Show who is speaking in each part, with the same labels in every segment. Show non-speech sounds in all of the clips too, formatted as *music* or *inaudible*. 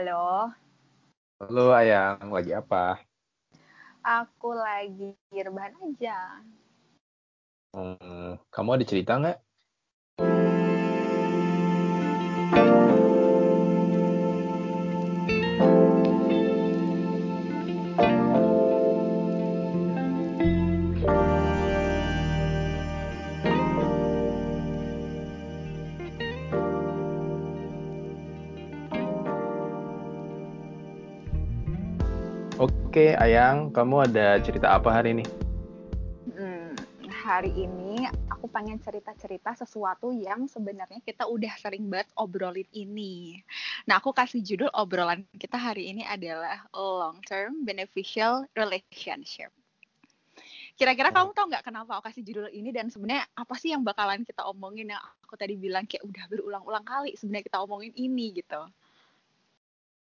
Speaker 1: Halo,
Speaker 2: Halo Ayang, lagi apa?
Speaker 1: aku lagi rebahan aja.
Speaker 2: Hmm, kamu ada cerita nggak? Oke, Ayang, kamu ada cerita apa hari ini?
Speaker 1: Hmm, hari ini aku pengen cerita-cerita sesuatu yang sebenarnya kita udah sering banget obrolin ini. Nah, aku kasih judul obrolan kita hari ini adalah long term beneficial relationship. Kira-kira kamu tahu nggak kenapa aku kasih judul ini dan sebenarnya apa sih yang bakalan kita omongin yang aku tadi bilang kayak udah berulang-ulang kali sebenarnya kita omongin ini gitu.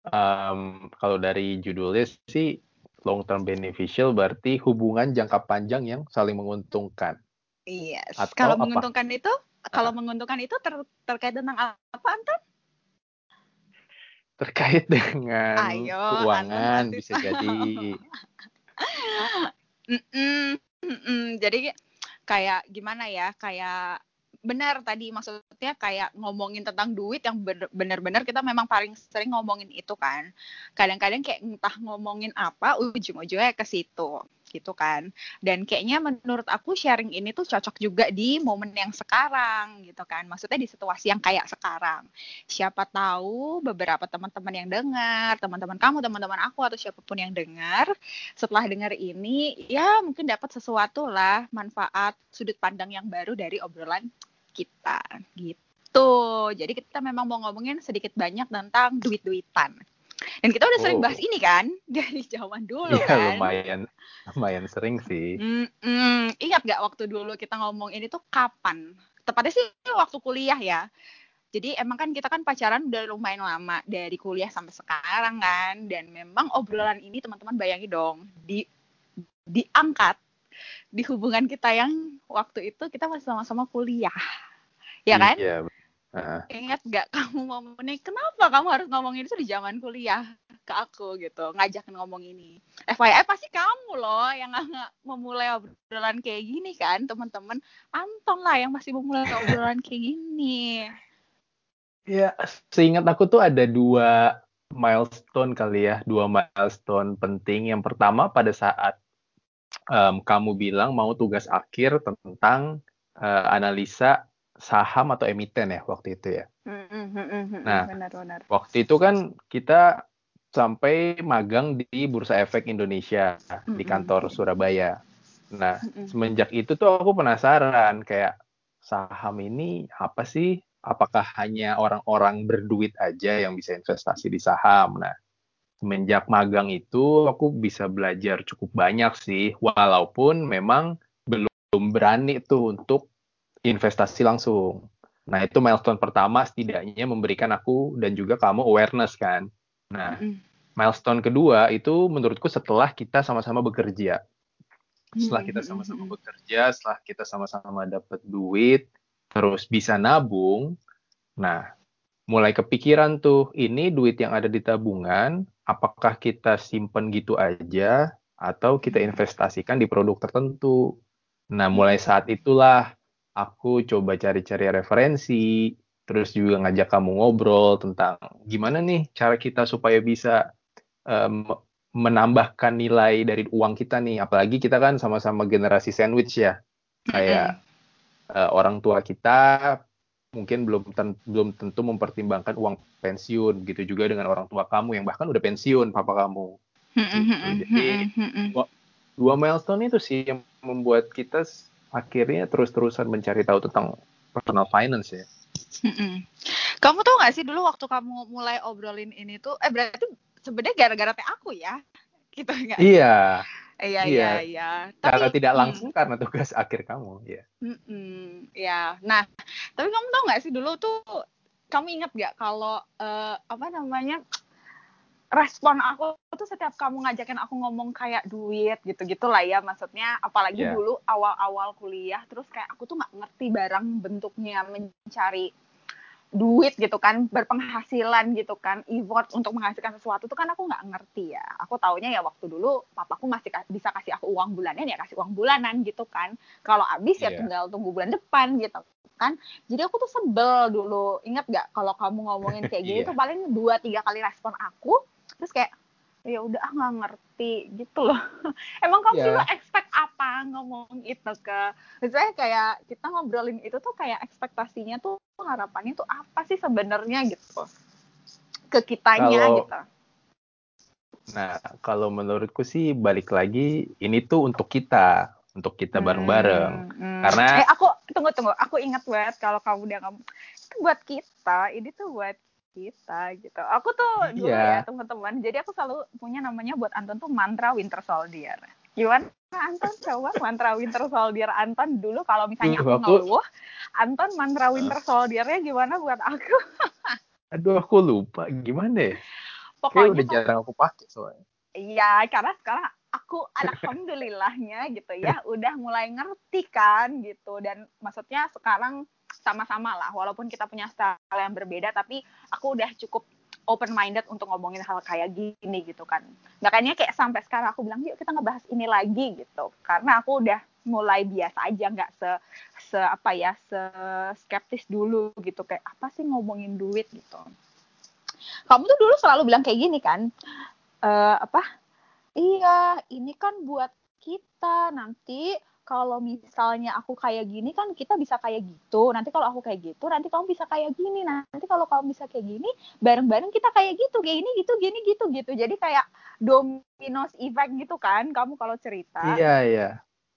Speaker 2: Em, kalau dari judulnya sih long term beneficial berarti hubungan jangka panjang yang saling menguntungkan.
Speaker 1: Yes.
Speaker 2: Atau
Speaker 1: Kalau
Speaker 2: apa?
Speaker 1: menguntungkan itu, kalau menguntungkan itu ter- terkait tentang apa, Anton?
Speaker 2: Terkait dengan
Speaker 1: Ayo,
Speaker 2: keuangan
Speaker 1: Anton
Speaker 2: bisa jadi. *laughs*
Speaker 1: Mm-mm, mm-mm. Jadi kayak gimana ya? Kayak benar tadi maksudnya kayak ngomongin tentang duit yang bener-bener kita memang paling sering ngomongin itu kan. Kadang-kadang kayak entah ngomongin apa ujung-ujungnya ke situ gitu kan. Dan kayaknya menurut aku sharing ini tuh cocok juga di momen yang sekarang gitu kan. Maksudnya di situasi yang kayak sekarang. Siapa tahu beberapa teman-teman yang dengar, teman-teman kamu, teman-teman aku atau siapa pun yang dengar setelah dengar ini ya mungkin dapat sesuatu lah manfaat sudut pandang yang baru dari obrolan kita gitu. Jadi kita memang mau ngomongin sedikit banyak tentang duit-duitan. Dan kita udah sering
Speaker 2: Oh.
Speaker 1: bahas ini kan *laughs* dari zaman dulu
Speaker 2: Iya,
Speaker 1: kan.
Speaker 2: lumayan, lumayan sering sih.
Speaker 1: Mm-mm. Ingat gak waktu dulu kita ngomong ini tuh kapan? Tepatnya sih waktu kuliah ya. Jadi emang kan kita kan pacaran udah lumayan lama dari kuliah sampai sekarang kan. Dan memang obrolan ini teman-teman bayangi dong di diangkat di hubungan kita yang waktu itu kita masih sama-sama kuliah. Ya kan?
Speaker 2: Iya. Heeh.
Speaker 1: Ingat gak *laughs* kamu momennya kenapa kamu harus ngomongin itu di zaman kuliah ke aku gitu ngajakin ngomong ini FYI pasti kamu loh yang nggak memulai obrolan kayak gini kan teman-teman Anton lah yang masih memulai obrolan kayak gini
Speaker 2: Ya, seingat aku tuh ada dua milestone kali ya, dua milestone penting. Yang pertama pada saat em, kamu bilang mau tugas akhir tentang eh, analisa saham atau emiten ya waktu itu ya. Nah,
Speaker 1: benar-benar
Speaker 2: Waktu itu kan kita sampai magang di Bursa Efek Indonesia di kantor Surabaya. Nah, semenjak itu tuh aku penasaran kayak saham ini apa sih? Apakah hanya orang-orang berduit aja yang bisa investasi di saham? Nah, semenjak magang itu aku bisa belajar cukup banyak sih, walaupun memang belum berani tuh untuk investasi langsung. Nah, itu milestone pertama setidaknya memberikan aku dan juga kamu awareness kan. Nah,
Speaker 1: Mm-mm.
Speaker 2: milestone kedua itu menurutku setelah kita sama-sama bekerja. Setelah kita sama-sama bekerja, setelah kita sama-sama dapat duit, terus bisa nabung. Nah, mulai kepikiran tuh, ini duit yang ada di tabungan, apakah kita simpen gitu aja atau kita investasikan di produk tertentu. Nah, mulai saat itulah aku coba cari-cari referensi, terus juga ngajak kamu ngobrol tentang gimana nih cara kita supaya bisa em, menambahkan nilai dari uang kita nih. Apalagi kita kan sama-sama generasi sandwich ya. Kayak eh, orang tua kita mungkin belum ten- belum tentu mempertimbangkan uang pensiun. Begitu juga dengan orang tua kamu yang bahkan udah pensiun, papa kamu.
Speaker 1: Mm-mm.
Speaker 2: Jadi. Dua milestone itu sih yang membuat kita akhirnya terus-terusan mencari tahu tentang personal finance ya.
Speaker 1: Mm-mm. Kamu tahu gak sih dulu waktu kamu mulai obrolin ini tuh, eh berarti sebenarnya gara-gara teh aku ya, gitu nggak?
Speaker 2: Iya,
Speaker 1: Iya
Speaker 2: iya.
Speaker 1: iya iya.
Speaker 2: Secara
Speaker 1: Tapi
Speaker 2: tidak
Speaker 1: hmm,
Speaker 2: langsung karena tugas *laughs* akhir kamu, ya.
Speaker 1: mm-mm, ya. Nah, tapi kamu tahu nggak sih dulu tuh, kamu ingat nggak kalau eh, apa namanya respon aku tuh setiap kamu ngajakin aku ngomong kayak duit gitu-gitu lah ya maksudnya apalagi
Speaker 2: Iya.
Speaker 1: dulu awal-awal kuliah terus kayak aku tuh nggak ngerti barang bentuknya mencari duit gitu kan berpenghasilan gitu kan effort untuk menghasilkan sesuatu tuh kan aku nggak ngerti ya aku taunya ya waktu dulu papaku masih bisa kasih aku uang bulanan ya kasih uang bulanan gitu kan kalau habis yeah. ya iya. tinggal tunggu bulan depan gitu kan jadi aku tuh sebel dulu ingat gak kalau kamu ngomongin kayak *laughs* gitu yeah. tuh paling dua tiga kali respon aku terus kayak ya udah ah nggak ngerti gitu loh. *laughs* Emang kamu yeah. dulu expect apa ngomong itu ke misalnya kayak kita ngobrolin itu tuh kayak ekspektasinya tuh harapannya tuh apa sih sebenarnya gitu. Ke kitanya kalau, gitu.
Speaker 2: Nah kalau menurutku sih balik lagi ini tuh untuk kita untuk kita bareng-bareng. hmm, hmm. karena
Speaker 1: eh aku tunggu tunggu. Aku ingat banget kalau kamu udah ngomong itu buat kita ini tuh buat kita gitu. Aku tuh dulu yeah. ya teman-teman. Jadi aku selalu punya namanya buat Anton tuh mantra Winter Soldier. Gimana Anton coba mantra Winter Soldier Anton dulu kalau misalnya aku, aku ngeluh, Anton mantra Winter Soldiernya gimana buat aku? *laughs*
Speaker 2: Aduh aku lupa gimana ya. Pokoknya Kayak udah jarang aku pakai soalnya.
Speaker 1: Iya, karena sekarang aku alhamdulillahnya gitu ya *laughs* udah mulai ngerti kan gitu dan maksudnya sekarang sama-sama lah walaupun kita punya style yang berbeda tapi aku udah cukup open minded untuk ngomongin hal kayak gini gitu kan. Makanya kayak sampai sekarang aku bilang yuk kita ngebahas ini lagi gitu. Karena aku udah mulai biasa aja nggak se se apa ya se skeptis dulu gitu kayak apa sih ngomongin duit? gitu. Kamu tuh dulu selalu bilang kayak gini kan uh, apa? Iya ini kan buat kita nanti kalau misalnya aku kayak gini kan kita bisa kayak gitu. Nanti kalau aku kayak gitu, nanti kamu bisa kayak gini. Nanti kalau kamu bisa kayak gini, bareng-bareng kita kayak gitu, kayak ini gitu, gini gitu gitu. Jadi kayak dominoes effect gitu kan kamu kalau cerita.
Speaker 2: Iya, iya.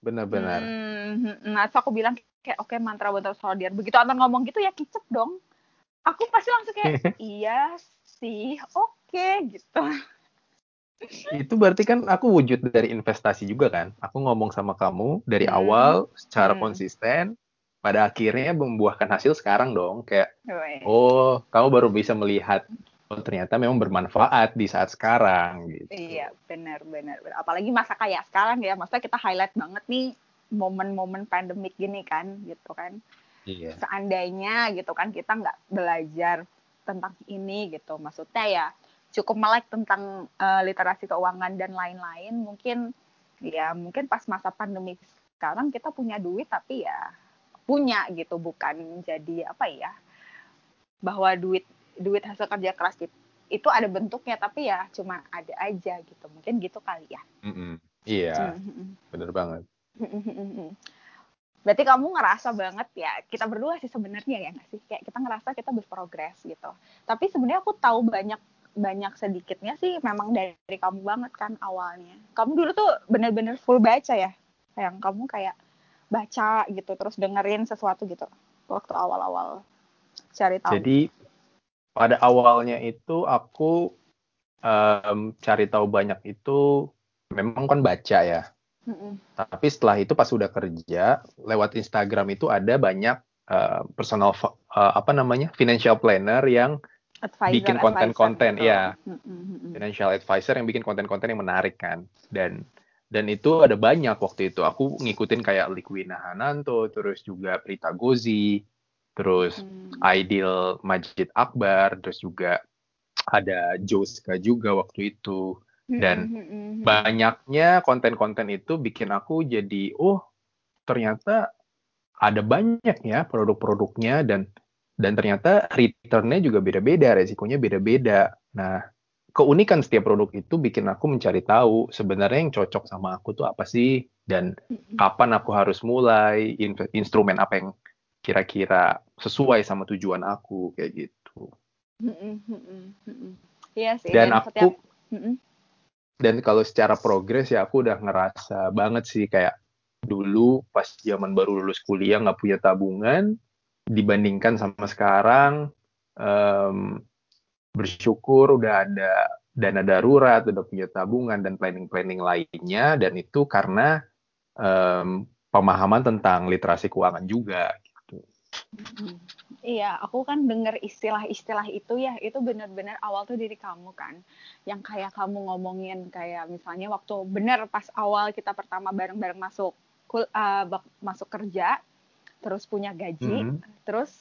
Speaker 2: Benar-benar.
Speaker 1: Hmm, nah, so aku bilang kayak oke okay, mantra bentar soldier. Begitu Anton ngomong gitu ya kicep dong. Aku pasti langsung kayak *laughs* iya sih, oke okay, gitu
Speaker 2: itu berarti kan aku wujud dari investasi juga kan. Aku ngomong sama kamu dari hmm. awal secara hmm. konsisten, pada akhirnya membuahkan hasil sekarang dong. Kayak, oh kamu baru bisa melihat oh ternyata memang bermanfaat di saat sekarang gitu.
Speaker 1: Iya benar benar. Apalagi masa kayak sekarang ya, maksudnya kita highlight banget nih momen-momen pandemik gini kan, gitu kan. Iya. Seandainya gitu kan kita nggak belajar tentang ini gitu, maksudnya ya cukup melek tentang uh, literasi keuangan dan lain-lain mungkin ya mungkin pas masa pandemi sekarang kita punya duit tapi ya punya gitu bukan jadi apa ya bahwa duit duit hasil kerja keras itu ada bentuknya tapi ya cuma ada aja gitu mungkin gitu kali ya.
Speaker 2: Mm -hmm. iya mm -hmm. bener banget.
Speaker 1: Berarti kamu ngerasa banget ya kita berdua sih sebenarnya ya nggak sih? Kayak kita ngerasa kita berprogres gitu. Tapi sebenarnya aku tahu banyak banyak sedikitnya sih memang dari, dari kamu banget kan awalnya. Kamu dulu tuh bener-bener full baca ya? Yang kamu kayak baca gitu, terus dengerin sesuatu gitu waktu awal-awal cari tahu.
Speaker 2: Jadi pada awalnya itu aku um, cari tahu banyak itu memang kan baca ya. Mm-mm. Tapi setelah itu pas udah kerja lewat Instagram itu ada banyak uh, personal uh, apa namanya financial planner yang advisor, bikin konten-konten ya financial advisor yang bikin konten-konten yang menarik kan. Dan dan itu ada banyak waktu itu. Aku ngikutin kayak Likwina Hananto terus juga Prita Gozi terus hmm. Aidil Majid Akbar terus juga ada Joska juga waktu itu. Dan hmm. banyaknya konten-konten itu bikin aku jadi oh ternyata ada banyak ya produk-produknya dan dan ternyata returnnya juga beda-beda, resikonya beda-beda. Nah, keunikan setiap produk itu bikin aku mencari tahu sebenarnya yang cocok sama aku tuh apa sih dan kapan aku harus mulai, instrumen apa yang kira-kira sesuai sama tujuan aku kayak gitu.
Speaker 1: Iya sih.
Speaker 2: Dan, dan aku setiap... dan kalau secara progres ya aku udah ngerasa banget sih kayak dulu pas zaman baru lulus kuliah nggak punya tabungan dibandingkan sama sekarang um, bersyukur udah ada dana darurat, udah punya tabungan dan planning-planning lainnya dan itu karena um, pemahaman tentang literasi keuangan juga gitu.
Speaker 1: Iya, aku kan dengar istilah-istilah itu ya, itu benar-benar awal tuh dari kamu kan. Yang kayak kamu ngomongin kayak misalnya waktu benar pas awal kita pertama bareng-bareng masuk uh, masuk kerja, terus punya gaji, mm -hmm. terus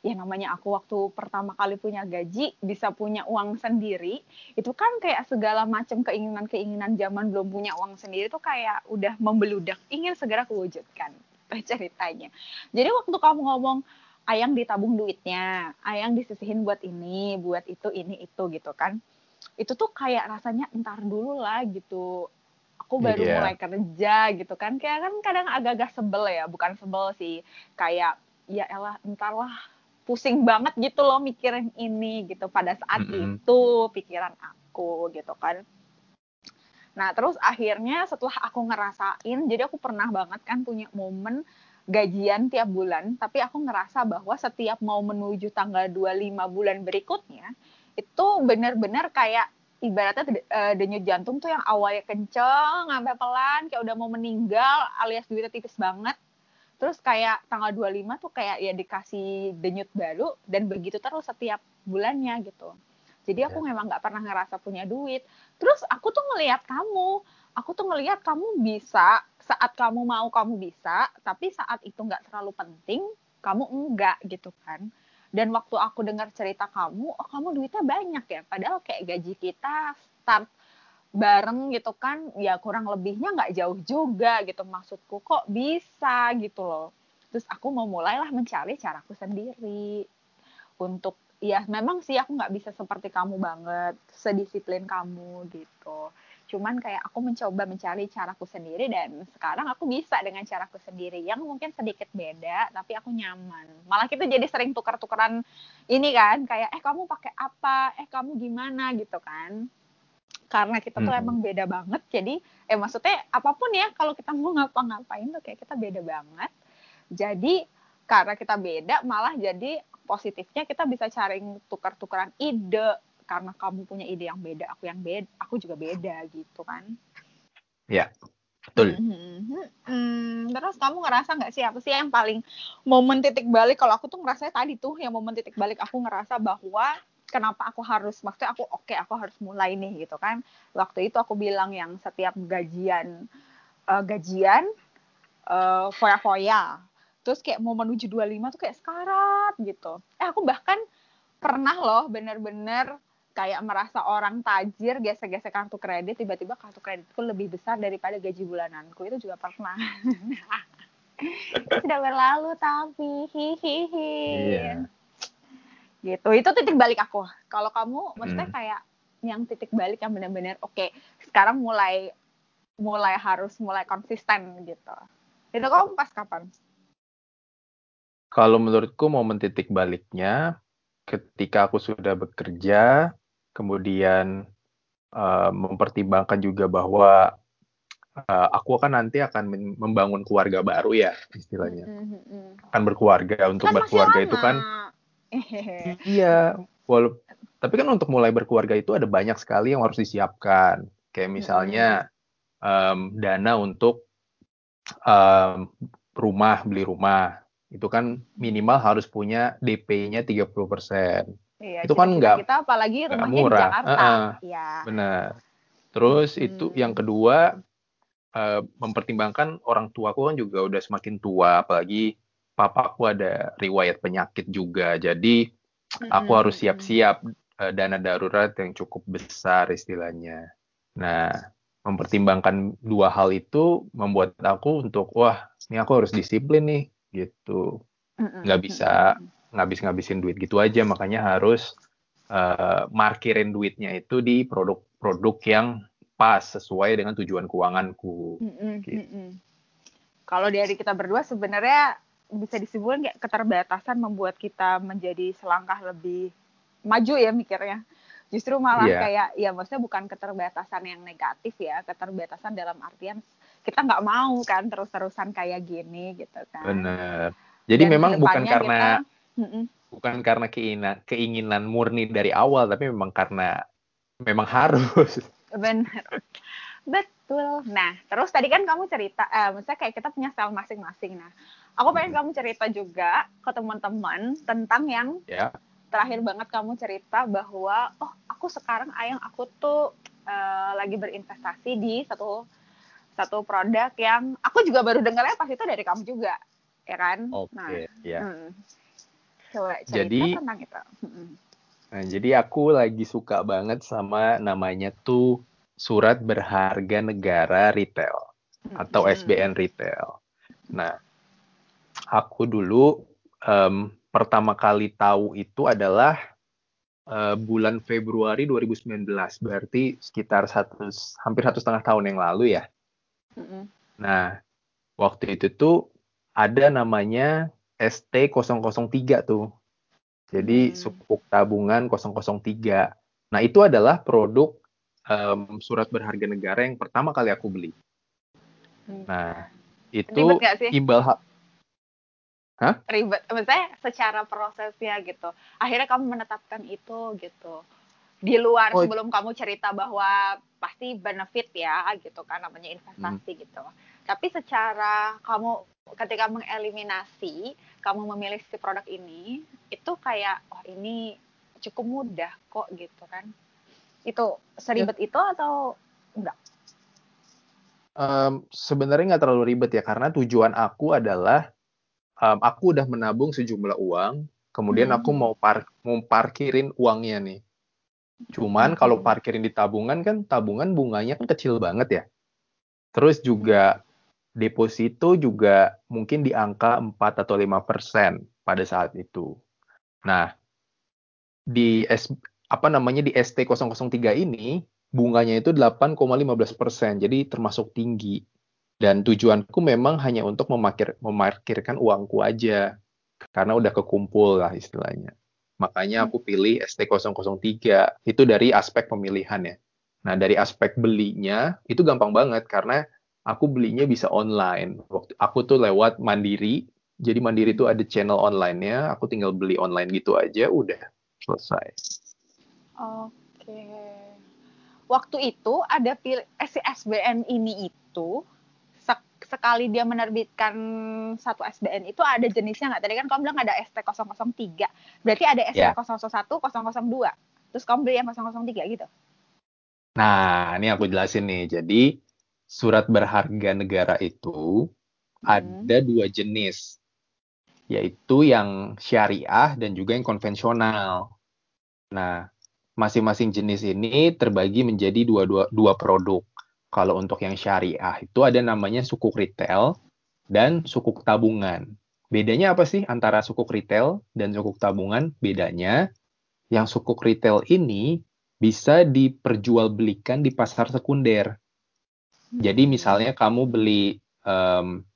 Speaker 1: ya namanya aku waktu pertama kali punya gaji bisa punya uang sendiri itu kan kayak segala macam keinginan-keinginan zaman belum punya uang sendiri tuh kayak udah membeludak ingin segera kewujudkan *laughs* ceritanya jadi waktu kamu ngomong ayang ditabung duitnya ayang disisihin buat ini buat itu ini itu gitu kan itu tuh kayak rasanya entar dulu lah gitu aku baru yeah. mulai kerja gitu kan kayak kan kadang agak-agak sebel ya bukan sebel sih kayak ya elah entar lah pusing banget gitu loh mikirin ini gitu pada saat mm -hmm. itu pikiran aku gitu kan. Nah, terus akhirnya setelah aku ngerasain, jadi aku pernah banget kan punya momen gajian tiap bulan, tapi aku ngerasa bahwa setiap mau menuju tanggal 25 bulan berikutnya, itu benar-benar kayak ibaratnya uh, denyut jantung tuh yang awalnya kenceng, sampai pelan, kayak udah mau meninggal, alias duitnya tipis banget, terus kayak tanggal 25 tuh kayak ya dikasih denyut baru dan begitu terus setiap bulannya gitu. Jadi aku yeah. memang nggak pernah ngerasa punya duit. Terus aku tuh ngelihat kamu aku tuh ngelihat kamu bisa saat kamu mau kamu bisa tapi saat itu nggak terlalu penting kamu enggak gitu kan dan waktu aku dengar cerita kamu oh kamu duitnya banyak ya? Padahal kayak gaji kita start bareng gitu kan ya kurang lebihnya nggak jauh juga gitu. Maksudku kok bisa gitu loh. Terus aku mau mulailah mencari caraku sendiri. Untuk ya memang sih aku nggak bisa seperti kamu banget sedisiplin kamu gitu cuman kayak aku mencoba mencari caraku sendiri dan sekarang aku bisa dengan caraku sendiri. Yang mungkin sedikit beda tapi aku nyaman. Malah kita jadi sering tukar-tukaran ini kan kayak eh kamu pakai apa? Eh kamu gimana? gitu kan. Karena kita tuh hmm. emang beda banget jadi eh maksudnya apa pun ya kalau kita mau ngapa-ngapain tuh kayak kita beda banget. Jadi karena kita beda malah jadi positifnya kita bisa cari tukar-tukaran ide karena kamu punya ide yang beda aku yang beda aku juga beda gitu kan.
Speaker 2: Ya betul.
Speaker 1: Hmm, hmm, terus kamu ngerasa nggak sih apa sih yang paling momen titik balik? Kalau aku tuh ngerasa tadi tuh yang momen titik balik aku ngerasa bahwa kenapa aku harus maksudnya aku oke okay, aku harus mulai nih gitu kan. Waktu itu aku bilang yang setiap gajian uh, gajian uh, foya-foya. Terus kayak mau menuju 25 tuh kayak sekarat gitu. Eh aku bahkan pernah loh bener-bener kayak merasa orang tajir gesek-gesek kartu kredit tiba-tiba kartu kreditku lebih besar daripada gaji bulananku. Itu juga pernah. Sudah berlalu tapi hihihi. Yeah gitu. Itu titik balik aku. Kalau kamu maksudnya hmm. kayak yang titik balik yang benar-benar oke okay, sekarang mulai mulai harus mulai konsisten gitu. Itu kamu pas kapan?
Speaker 2: Kalau menurutku momen titik baliknya ketika aku sudah bekerja kemudian uh, mempertimbangkan juga bahwa uh, aku akan nanti akan membangun keluarga baru ya istilahnya mm -hmm. akan berkeluarga untuk kan berkeluarga itu kan *laughs* iya, walaupun tapi kan untuk mulai berkeluarga itu ada banyak sekali yang harus disiapkan. Kayak misalnya um, dana untuk um, rumah, beli rumah. Itu kan minimal harus punya DP-nya 30%. Iya, itu kan enggak
Speaker 1: kita apalagi rumahnya murah. di Jakarta. Uh -uh,
Speaker 2: ya. Benar. Terus hmm. itu yang kedua uh, mempertimbangkan orang tuaku kan juga udah semakin tua apalagi papaku ada riwayat penyakit juga. Jadi aku harus siap-siap uh, dana darurat yang cukup besar istilahnya. Nah, mempertimbangkan dua hal itu membuat aku untuk wah, ini aku harus disiplin nih gitu. Nggak bisa ngabis-ngabisin duit gitu aja, makanya harus uh, markirin duitnya itu di produk-produk yang pas sesuai dengan tujuan keuanganku. gitu.
Speaker 1: Kalau dari kita berdua sebenarnya bisa disebutkan kayak keterbatasan membuat kita menjadi selangkah lebih maju ya mikirnya. Justru malah yeah. kayak ya maksudnya bukan keterbatasan yang negatif ya, keterbatasan dalam artian kita nggak mau kan terus-terusan kayak gini gitu kan.
Speaker 2: Benar. Jadi Dan memang bukan karena kita, bukan karena keinginan keinginan murni dari awal, tapi memang karena memang harus. *laughs*
Speaker 1: Benar. Betul. Nah, terus tadi kan kamu cerita, eh, maksudnya kayak kita punya style masing-masing. Nah, Aku pengen kamu cerita juga ke teman-teman tentang yang yeah. terakhir banget kamu cerita bahwa oh aku sekarang ayang aku tuh uh, lagi berinvestasi di satu satu produk yang aku juga baru dengarnya pas itu dari kamu juga ya kan?
Speaker 2: Oke, okay, nah, ya. Hmm.
Speaker 1: Coba cerita
Speaker 2: Jadi
Speaker 1: tentang itu.
Speaker 2: Nah, jadi aku lagi suka banget sama namanya tuh surat berharga negara retail atau. SBN retail. Nah, aku dulu em, pertama kali tahu itu adalah eh, bulan Februari 2019, berarti sekitar satu hampir satu setengah tahun yang lalu ya.
Speaker 1: Mm-mm.
Speaker 2: Nah, waktu itu tuh ada namanya ST003 tuh. Jadi
Speaker 1: Hmm.
Speaker 2: sukuk tabungan 003. Nah, itu adalah produk em, surat berharga negara yang pertama kali aku beli. Nah, itu imbal hak.
Speaker 1: ribet maksudnya secara prosesnya gitu akhirnya kamu menetapkan itu gitu di luar
Speaker 2: Oh.
Speaker 1: sebelum kamu cerita bahwa pasti benefit ya gitu kan namanya investasi
Speaker 2: Hmm.
Speaker 1: gitu tapi secara kamu ketika mengeliminasi kamu memilih si produk ini itu kayak oh ini cukup mudah kok gitu kan itu seribet
Speaker 2: Ya.
Speaker 1: itu atau enggak
Speaker 2: Em, sebenarnya nggak terlalu ribet ya, karena tujuan aku adalah em, aku udah menabung sejumlah uang, kemudian aku
Speaker 1: Mhm.
Speaker 2: mau par mau parkirin uangnya nih. Cuman kalau
Speaker 1: Mhm.
Speaker 2: parkirin di tabungan kan tabungan bunganya kan kecil banget ya. Terus juga deposito juga mungkin di angka 4 atau 5% pada saat itu. Nah, di S, apa namanya di ST003 ini bunganya itu 8,15%. Jadi termasuk tinggi. Dan tujuanku memang hanya untuk memakir, memarkirkan uangku aja. Karena udah kekumpul lah istilahnya. Makanya aku pilih ST003. Itu dari aspek pemilihan ya. Nah, dari aspek belinya itu gampang banget karena aku belinya bisa online. Waktu aku tuh lewat Mandiri. Jadi Mandiri tuh ada channel online-nya, aku tinggal beli online gitu aja udah selesai.
Speaker 1: Oke. Waktu itu ada pil eh, si SBN ini itu sek- sekali dia menerbitkan satu SBN itu ada jenisnya nggak? Tadi kan kamu bilang ada ST003. Berarti ada
Speaker 2: Ya.
Speaker 1: ST001, 002. Terus kamu beli yang 003 gitu.
Speaker 2: Nah, ini aku jelasin nih. Jadi, surat berharga negara itu
Speaker 1: Hmm.
Speaker 2: ada dua jenis, yaitu yang syariah dan juga yang konvensional. Nah, masing-masing jenis ini terbagi menjadi dua, dua, dua produk. Kalau untuk yang syariah itu ada namanya sukuk retail dan sukuk tabungan. Bedanya apa sih antara sukuk retail dan sukuk tabungan? Bedanya, yang sukuk retail ini bisa diperjualbelikan di pasar sekunder. Jadi misalnya kamu beli em,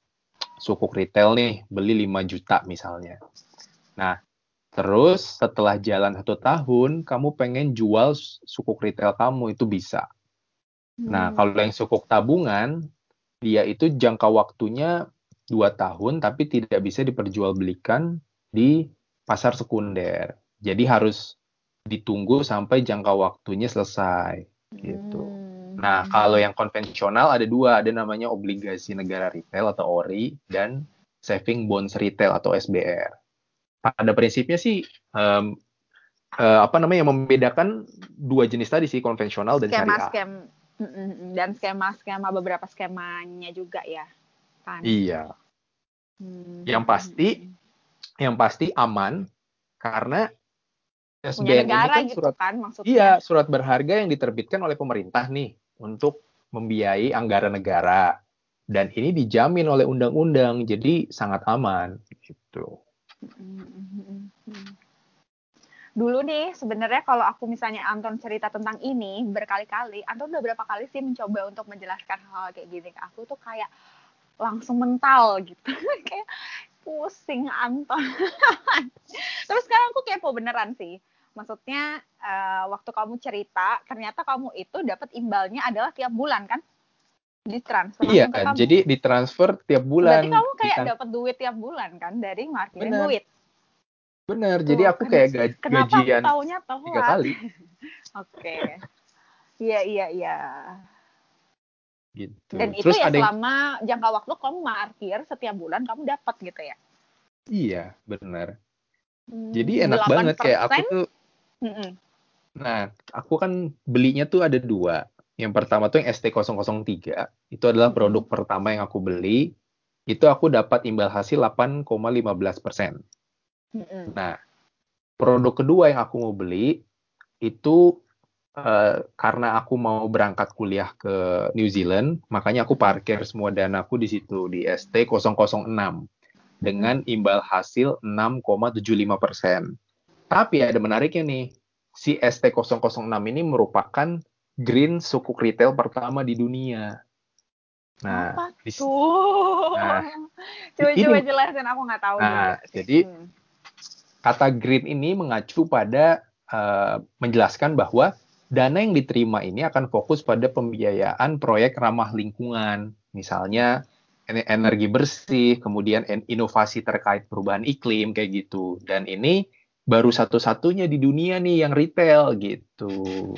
Speaker 2: sukuk retail nih, beli 5 juta misalnya. Nah, terus setelah jalan satu tahun, kamu pengen jual sukuk retail kamu, itu bisa. Nah,
Speaker 1: Hmm.
Speaker 2: kalau yang sukuk tabungan, dia itu jangka waktunya 2 tahun, tapi tidak bisa diperjualbelikan di pasar sekunder. Jadi harus ditunggu sampai jangka waktunya selesai. gitu.
Speaker 1: Hmm.
Speaker 2: Nah, kalau yang konvensional ada dua, ada namanya obligasi negara retail atau ORI dan saving bonds retail atau SBR. Pada prinsipnya sih em, eh, apa namanya yang membedakan dua jenis tadi sih konvensional dan
Speaker 1: skema
Speaker 2: syariah.
Speaker 1: skema dan skema skema beberapa skemanya juga ya kan.
Speaker 2: Iya,
Speaker 1: Hmm.
Speaker 2: Yang pasti, yang pasti aman karena
Speaker 1: punya
Speaker 2: SBN ini
Speaker 1: negara
Speaker 2: kan
Speaker 1: gitu
Speaker 2: surat
Speaker 1: kan maksudnya.
Speaker 2: iya surat berharga yang diterbitkan oleh pemerintah nih untuk membiayai anggaran negara dan ini dijamin oleh undang-undang jadi sangat aman gitu.
Speaker 1: Dulu nih sebenarnya kalau aku misalnya Anton cerita tentang ini berkali-kali, Anton udah berapa kali sih mencoba untuk menjelaskan hal, -hal kayak gini ke aku tuh kayak langsung mental gitu. *laughs* kayak pusing Anton. *laughs* Terus sekarang aku kepo beneran sih. Maksudnya uh, waktu kamu cerita ternyata kamu itu dapat imbalnya adalah tiap bulan kan? Ditransfer
Speaker 2: Iya,
Speaker 1: ke kamu.
Speaker 2: jadi ditransfer tiap bulan.
Speaker 1: Berarti kamu kayak
Speaker 2: Ditan-
Speaker 1: dapat duit tiap bulan kan dari
Speaker 2: Bener.
Speaker 1: duit.
Speaker 2: Bener,
Speaker 1: Tuh,
Speaker 2: jadi aku
Speaker 1: kenapa-
Speaker 2: kayak ga-
Speaker 1: Kenapa
Speaker 2: gajian
Speaker 1: aku taunya telat?
Speaker 2: tiga kali *laughs*
Speaker 1: Oke. Iya iya iya.
Speaker 2: gitu.
Speaker 1: Dan itu
Speaker 2: Terus
Speaker 1: ya
Speaker 2: ada yang
Speaker 1: selama jangka waktu kamu markir setiap bulan kamu dapat gitu ya.
Speaker 2: iya, bener.
Speaker 1: Hmm,
Speaker 2: Jadi enak banget kayak aku
Speaker 1: 8%?
Speaker 2: tuh
Speaker 1: Mm-mm.
Speaker 2: Nah, aku kan belinya tuh ada dua. Yang pertama tuh yang ST003. Itu adalah produk pertama yang aku beli. Itu aku dapat imbal hasil 8,15 persen.
Speaker 1: Mm-mm.
Speaker 2: Nah, produk kedua yang aku mau beli itu uh, karena aku mau berangkat kuliah ke New Zealand, makanya aku parkir semua danaku di situ di ST006 dengan imbal hasil 6,75 persen. Tapi ada menariknya nih, si ST006 ini merupakan green sukuk retail pertama di dunia.
Speaker 1: Nah, Apa tuh? Nah, *laughs* coba ini, coba jelasin aku nggak tahu
Speaker 2: nah, juga. Jadi hmm. kata green ini mengacu pada uh, menjelaskan bahwa dana yang diterima ini akan fokus pada pembiayaan proyek ramah lingkungan, misalnya energi bersih, kemudian inovasi terkait perubahan iklim kayak gitu. Dan ini baru satu-satunya di dunia nih yang retail gitu.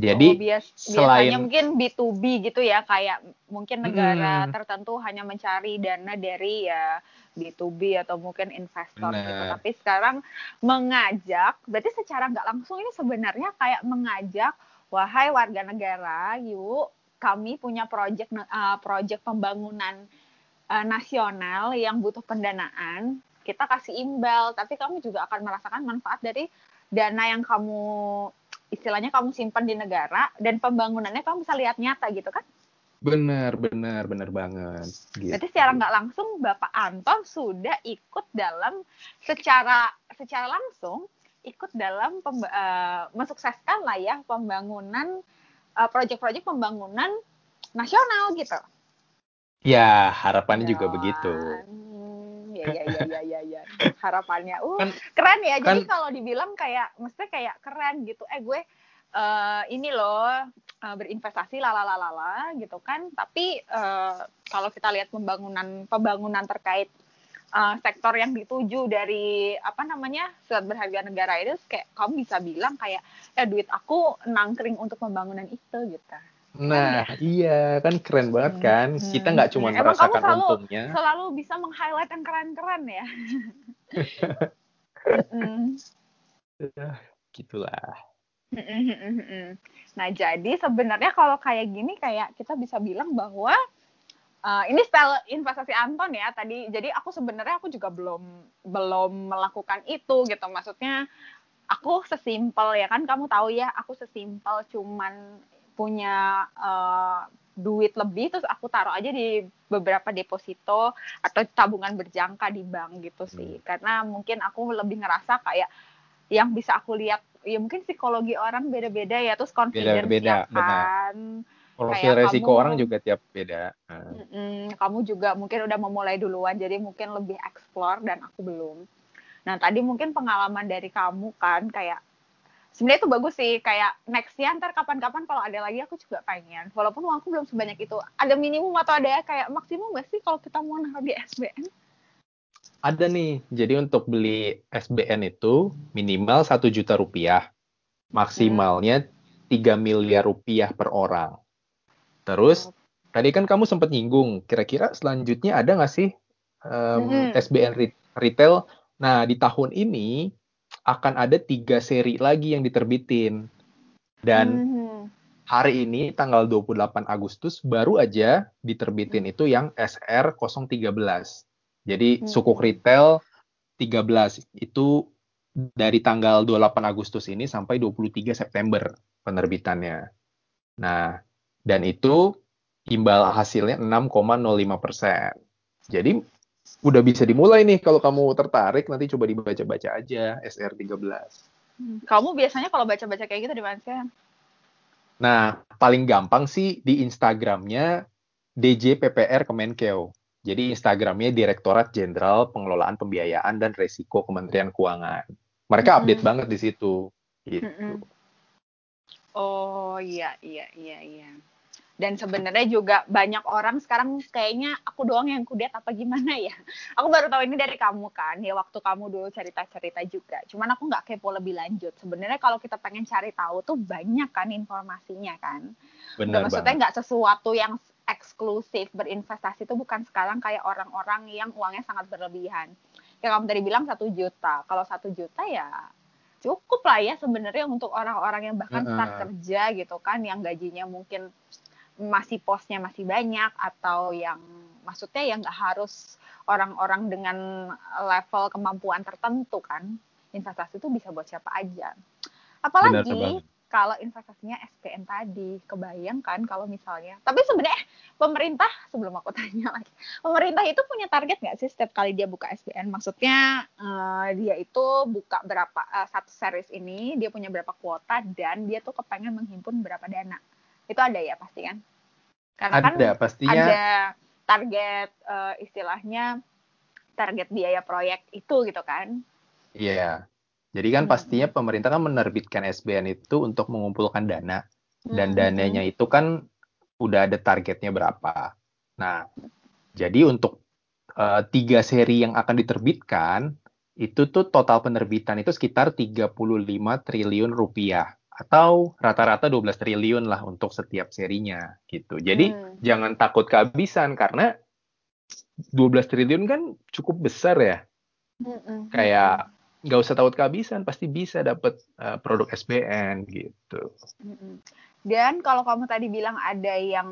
Speaker 2: Jadi
Speaker 1: oh, bias, selain biasanya mungkin B2B gitu ya, kayak mungkin negara hmm, tertentu hanya mencari dana dari ya B2B atau mungkin investor gitu. Tapi sekarang mengajak, berarti secara nggak langsung ini sebenarnya kayak mengajak, wahai warga negara, yuk kami punya proyek uh, proyek pembangunan uh, nasional yang butuh pendanaan, kita kasih imbal, tapi kamu juga akan merasakan manfaat dari dana yang kamu istilahnya kamu simpan di negara dan pembangunannya kamu bisa lihat nyata gitu kan?
Speaker 2: Benar, benar, benar banget.
Speaker 1: Gitu. Berarti secara nggak langsung Bapak Anton sudah ikut dalam secara secara langsung ikut dalam pemba, uh, mensukseskan lah ya pembangunan uh, proyek-proyek pembangunan nasional gitu.
Speaker 2: Ya, harapannya ya. juga begitu
Speaker 1: ya ya ya ya ya ya harapannya. Uh kan, keren ya. Jadi kan, kalau dibilang kayak mesti kayak keren gitu. Eh gue uh, ini loh uh, berinvestasi lalalalala gitu kan. Tapi uh, kalau kita lihat pembangunan pembangunan terkait uh, sektor yang dituju dari apa namanya surat berharga negara itu kayak kamu bisa bilang kayak eh duit aku nangkring untuk pembangunan itu gitu
Speaker 2: Nah, kan, iya kan keren banget hmm, kan. Hmm, Kita nggak cuma hmm. merasakan kamu
Speaker 1: selalu,
Speaker 2: untungnya.
Speaker 1: Selalu bisa meng-highlight yang keren-keren ya. *laughs*
Speaker 2: hmm. Gitulah.
Speaker 1: Nah, jadi sebenarnya kalau kayak gini kayak kita bisa bilang bahwa uh, ini style investasi Anton ya tadi. Jadi aku sebenarnya aku juga belum belum melakukan itu gitu. Maksudnya aku sesimpel ya kan kamu tahu ya, aku sesimpel cuman punya uh, duit lebih terus aku taruh aja di beberapa deposito atau tabungan berjangka di bank gitu sih. Hmm. karena mungkin aku lebih ngerasa kayak yang bisa aku lihat ya mungkin psikologi orang beda-beda ya terus confidence beda, beda, kan.
Speaker 2: Profil resiko kamu, orang juga tiap beda.
Speaker 1: Mm, kamu juga mungkin udah memulai duluan jadi mungkin lebih explore dan aku belum. Nah tadi mungkin pengalaman dari kamu kan kayak sebenarnya itu bagus sih kayak next ya ntar kapan-kapan kalau ada lagi aku juga pengen. Walaupun uangku belum sebanyak itu. Ada minimum atau ada kayak maksimum gak sih kalau kita mau naruh di SBN
Speaker 2: ada nih. Jadi untuk beli SBN itu minimal satu juta rupiah. Maksimalnya tiga miliar rupiah per orang. Terus oh. tadi kan kamu sempat nyinggung kira-kira selanjutnya ada nggak sih um, hmm. SBN retail? Nah di tahun ini akan ada tiga seri lagi yang diterbitin. Dan mm-hmm. hari ini tanggal 28 Agustus baru aja diterbitin mm-hmm. itu yang SR 013. Jadi mm-hmm. sukuk retail 13 itu dari tanggal 28 Agustus ini sampai 23 September penerbitannya. Nah, dan itu imbal hasilnya 6,05 persen. Jadi udah bisa dimulai nih kalau kamu tertarik nanti coba dibaca-baca aja SR13.
Speaker 1: Hmm, kamu biasanya kalau baca-baca kayak gitu di mana sih?
Speaker 2: Nah, paling gampang sih di Instagramnya DJ PPR Kemenkeu. Jadi Instagramnya Direktorat Jenderal Pengelolaan Pembiayaan dan Resiko Kementerian Keuangan. Mereka -hmm. update banget di situ. Gitu. -hmm.
Speaker 1: Oh iya iya iya iya dan sebenarnya juga banyak orang sekarang kayaknya aku doang yang kudet apa gimana ya. *laughs* Aku baru tahu ini dari kamu kan ya waktu kamu dulu cerita-cerita juga. Cuman aku nggak kepo lebih lanjut. Sebenarnya kalau kita pengen cari tahu tuh banyak kan informasinya kan. Benar maksudnya nggak sesuatu yang eksklusif berinvestasi itu bukan sekarang kayak orang-orang yang uangnya sangat berlebihan. Kayak kamu tadi bilang satu juta. Kalau satu juta ya cukup lah ya sebenarnya untuk orang-orang yang bahkan start kerja gitu kan yang gajinya mungkin masih posnya masih banyak atau yang maksudnya ya nggak harus orang-orang dengan level kemampuan tertentu kan. Investasi itu bisa buat siapa aja. Apalagi kalau investasinya SPN tadi kebayangkan kalau misalnya. Tapi sebenarnya pemerintah sebelum aku *laughs* tanya lagi pemerintah itu punya target nggak sih setiap kali dia buka SPN maksudnya uh, dia itu buka berapa uh, satu series ini dia punya berapa kuota dan dia tuh kepengen menghimpun berapa dana itu ada ya pasti kan
Speaker 2: karena kan ada, kan pastinya
Speaker 1: ada target uh, istilahnya target biaya proyek itu gitu kan
Speaker 2: iya yeah. Jadi kan hmm. pastinya pemerintah kan menerbitkan SBN itu untuk mengumpulkan dana dan hmm. dananya itu kan udah ada targetnya berapa. Nah, jadi untuk uh, tiga seri yang akan diterbitkan itu tuh total penerbitan itu sekitar 35 triliun rupiah atau rata-rata 12 triliun lah untuk setiap serinya gitu. Jadi hmm. jangan takut kehabisan karena 12 triliun kan cukup besar ya. Hmm. Kayak nggak usah takut kehabisan pasti bisa dapat uh, produk SBN gitu.
Speaker 1: Dan kalau kamu tadi bilang ada yang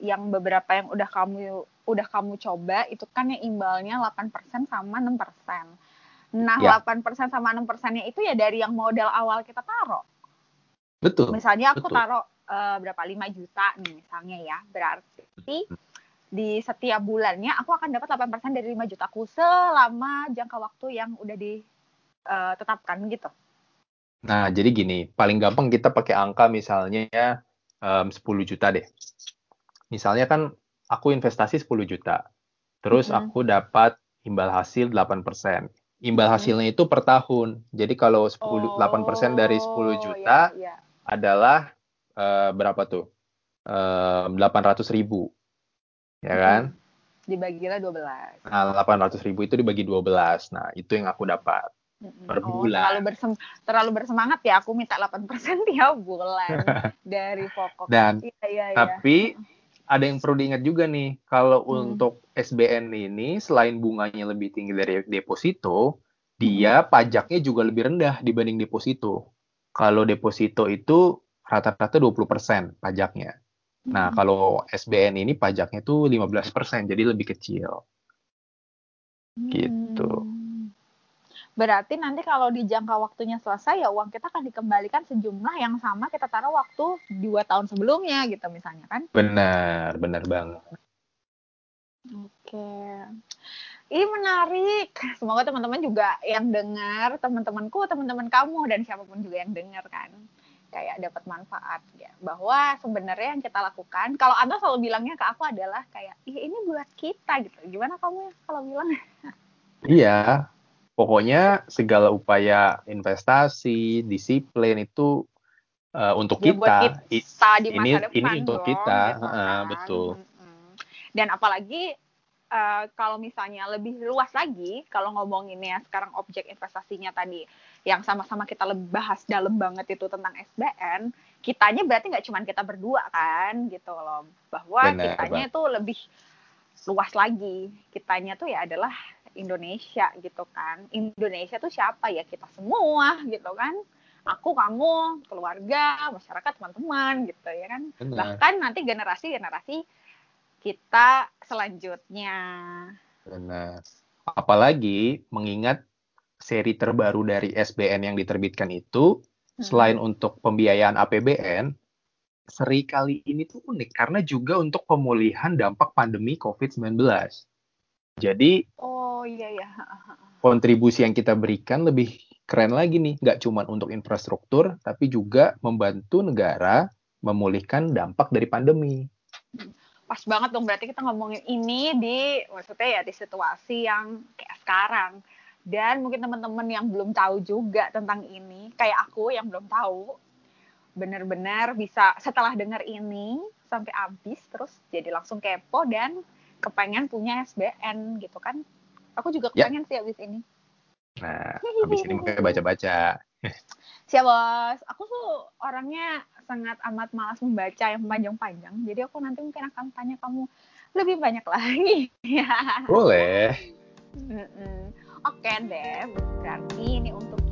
Speaker 1: yang beberapa yang udah kamu udah kamu coba itu kan yang imbalnya 8% sama 6%. Nah, ya. 8% sama 6%-nya itu ya dari yang modal awal kita taruh.
Speaker 2: Betul.
Speaker 1: Misalnya aku taruh uh, berapa 5 juta nih misalnya ya. Berarti di setiap bulannya aku akan dapat 8% dari 5 jutaku selama jangka waktu yang udah di uh, tetapkan gitu.
Speaker 2: Nah, jadi gini, paling gampang kita pakai angka misalnya um, 10 juta deh. Misalnya kan aku investasi 10 juta. Terus mm-hmm. aku dapat imbal hasil 8%. Imbal hasilnya itu per tahun. Jadi kalau 10 oh, 8% dari 10 juta iya, iya. Adalah uh, berapa tuh? Uh, 800 ribu. Ya kan?
Speaker 1: Dibagilah 12.
Speaker 2: Nah, 800 ribu itu dibagi 12. Nah, itu yang aku dapat per oh, bulan.
Speaker 1: Terlalu, bersem terlalu bersemangat ya aku minta 8% *laughs* tiap bulan *laughs* dari pokok.
Speaker 2: Dan iya, iya, iya. tapi ada yang perlu diingat juga nih, kalau hmm. untuk SBN ini selain bunganya lebih tinggi dari deposito, dia hmm. pajaknya juga lebih rendah dibanding deposito. Kalau deposito itu rata-rata 20% pajaknya. Nah, hmm. kalau SBN ini pajaknya tuh 15%, jadi lebih kecil. Gitu. Hmm.
Speaker 1: Berarti nanti kalau di jangka waktunya selesai ya uang kita akan dikembalikan sejumlah yang sama kita taruh waktu dua tahun sebelumnya gitu misalnya kan?
Speaker 2: Benar, benar banget.
Speaker 1: Oke. Ini menarik. Semoga teman-teman juga yang dengar, teman-temanku, teman-teman kamu dan siapa pun juga yang dengar kan kayak dapat manfaat ya bahwa sebenarnya yang kita lakukan kalau anda selalu bilangnya ke aku adalah kayak ini buat kita gitu gimana kamu ya kalau bilang
Speaker 2: iya pokoknya segala upaya investasi, disiplin itu uh, untuk ya, kita.
Speaker 1: kita di masa
Speaker 2: ini
Speaker 1: depan
Speaker 2: ini untuk dong, kita, gitu kan? uh, betul.
Speaker 1: Dan apalagi uh, kalau misalnya lebih luas lagi, kalau ngomonginnya sekarang objek investasinya tadi, yang sama-sama kita bahas dalam banget itu tentang SBN, kitanya berarti nggak cuma kita berdua kan, gitu loh, bahwa Bener, kitanya itu lebih luas lagi. Kitanya tuh ya adalah Indonesia gitu kan. Indonesia tuh siapa ya kita semua gitu kan. Aku, kamu, keluarga, masyarakat, teman-teman gitu ya kan. Benar. Bahkan nanti generasi-generasi kita selanjutnya.
Speaker 2: Benar. Apalagi mengingat seri terbaru dari SBN yang diterbitkan itu hmm. selain untuk pembiayaan APBN, seri kali ini tuh unik karena juga untuk pemulihan dampak pandemi COVID-19. Jadi
Speaker 1: Oh iya ya.
Speaker 2: Kontribusi yang kita berikan lebih keren lagi nih, nggak cuma untuk infrastruktur, tapi juga membantu negara memulihkan dampak dari pandemi.
Speaker 1: Pas banget dong, berarti kita ngomongin ini di, maksudnya ya di situasi yang kayak sekarang. Dan mungkin teman-teman yang belum tahu juga tentang ini, kayak aku yang belum tahu, benar-benar bisa setelah dengar ini sampai habis terus jadi langsung kepo dan kepengen punya SBN gitu kan aku juga ya. kepengen ya. sih abis ini
Speaker 2: nah abis ini mungkin baca-baca *laughs*
Speaker 1: siap bos. Aku tuh orangnya sangat amat malas membaca yang panjang-panjang. Jadi aku nanti mungkin akan tanya kamu lebih banyak *laughs* lagi.
Speaker 2: Boleh.
Speaker 1: Oke deh berarti ini untuk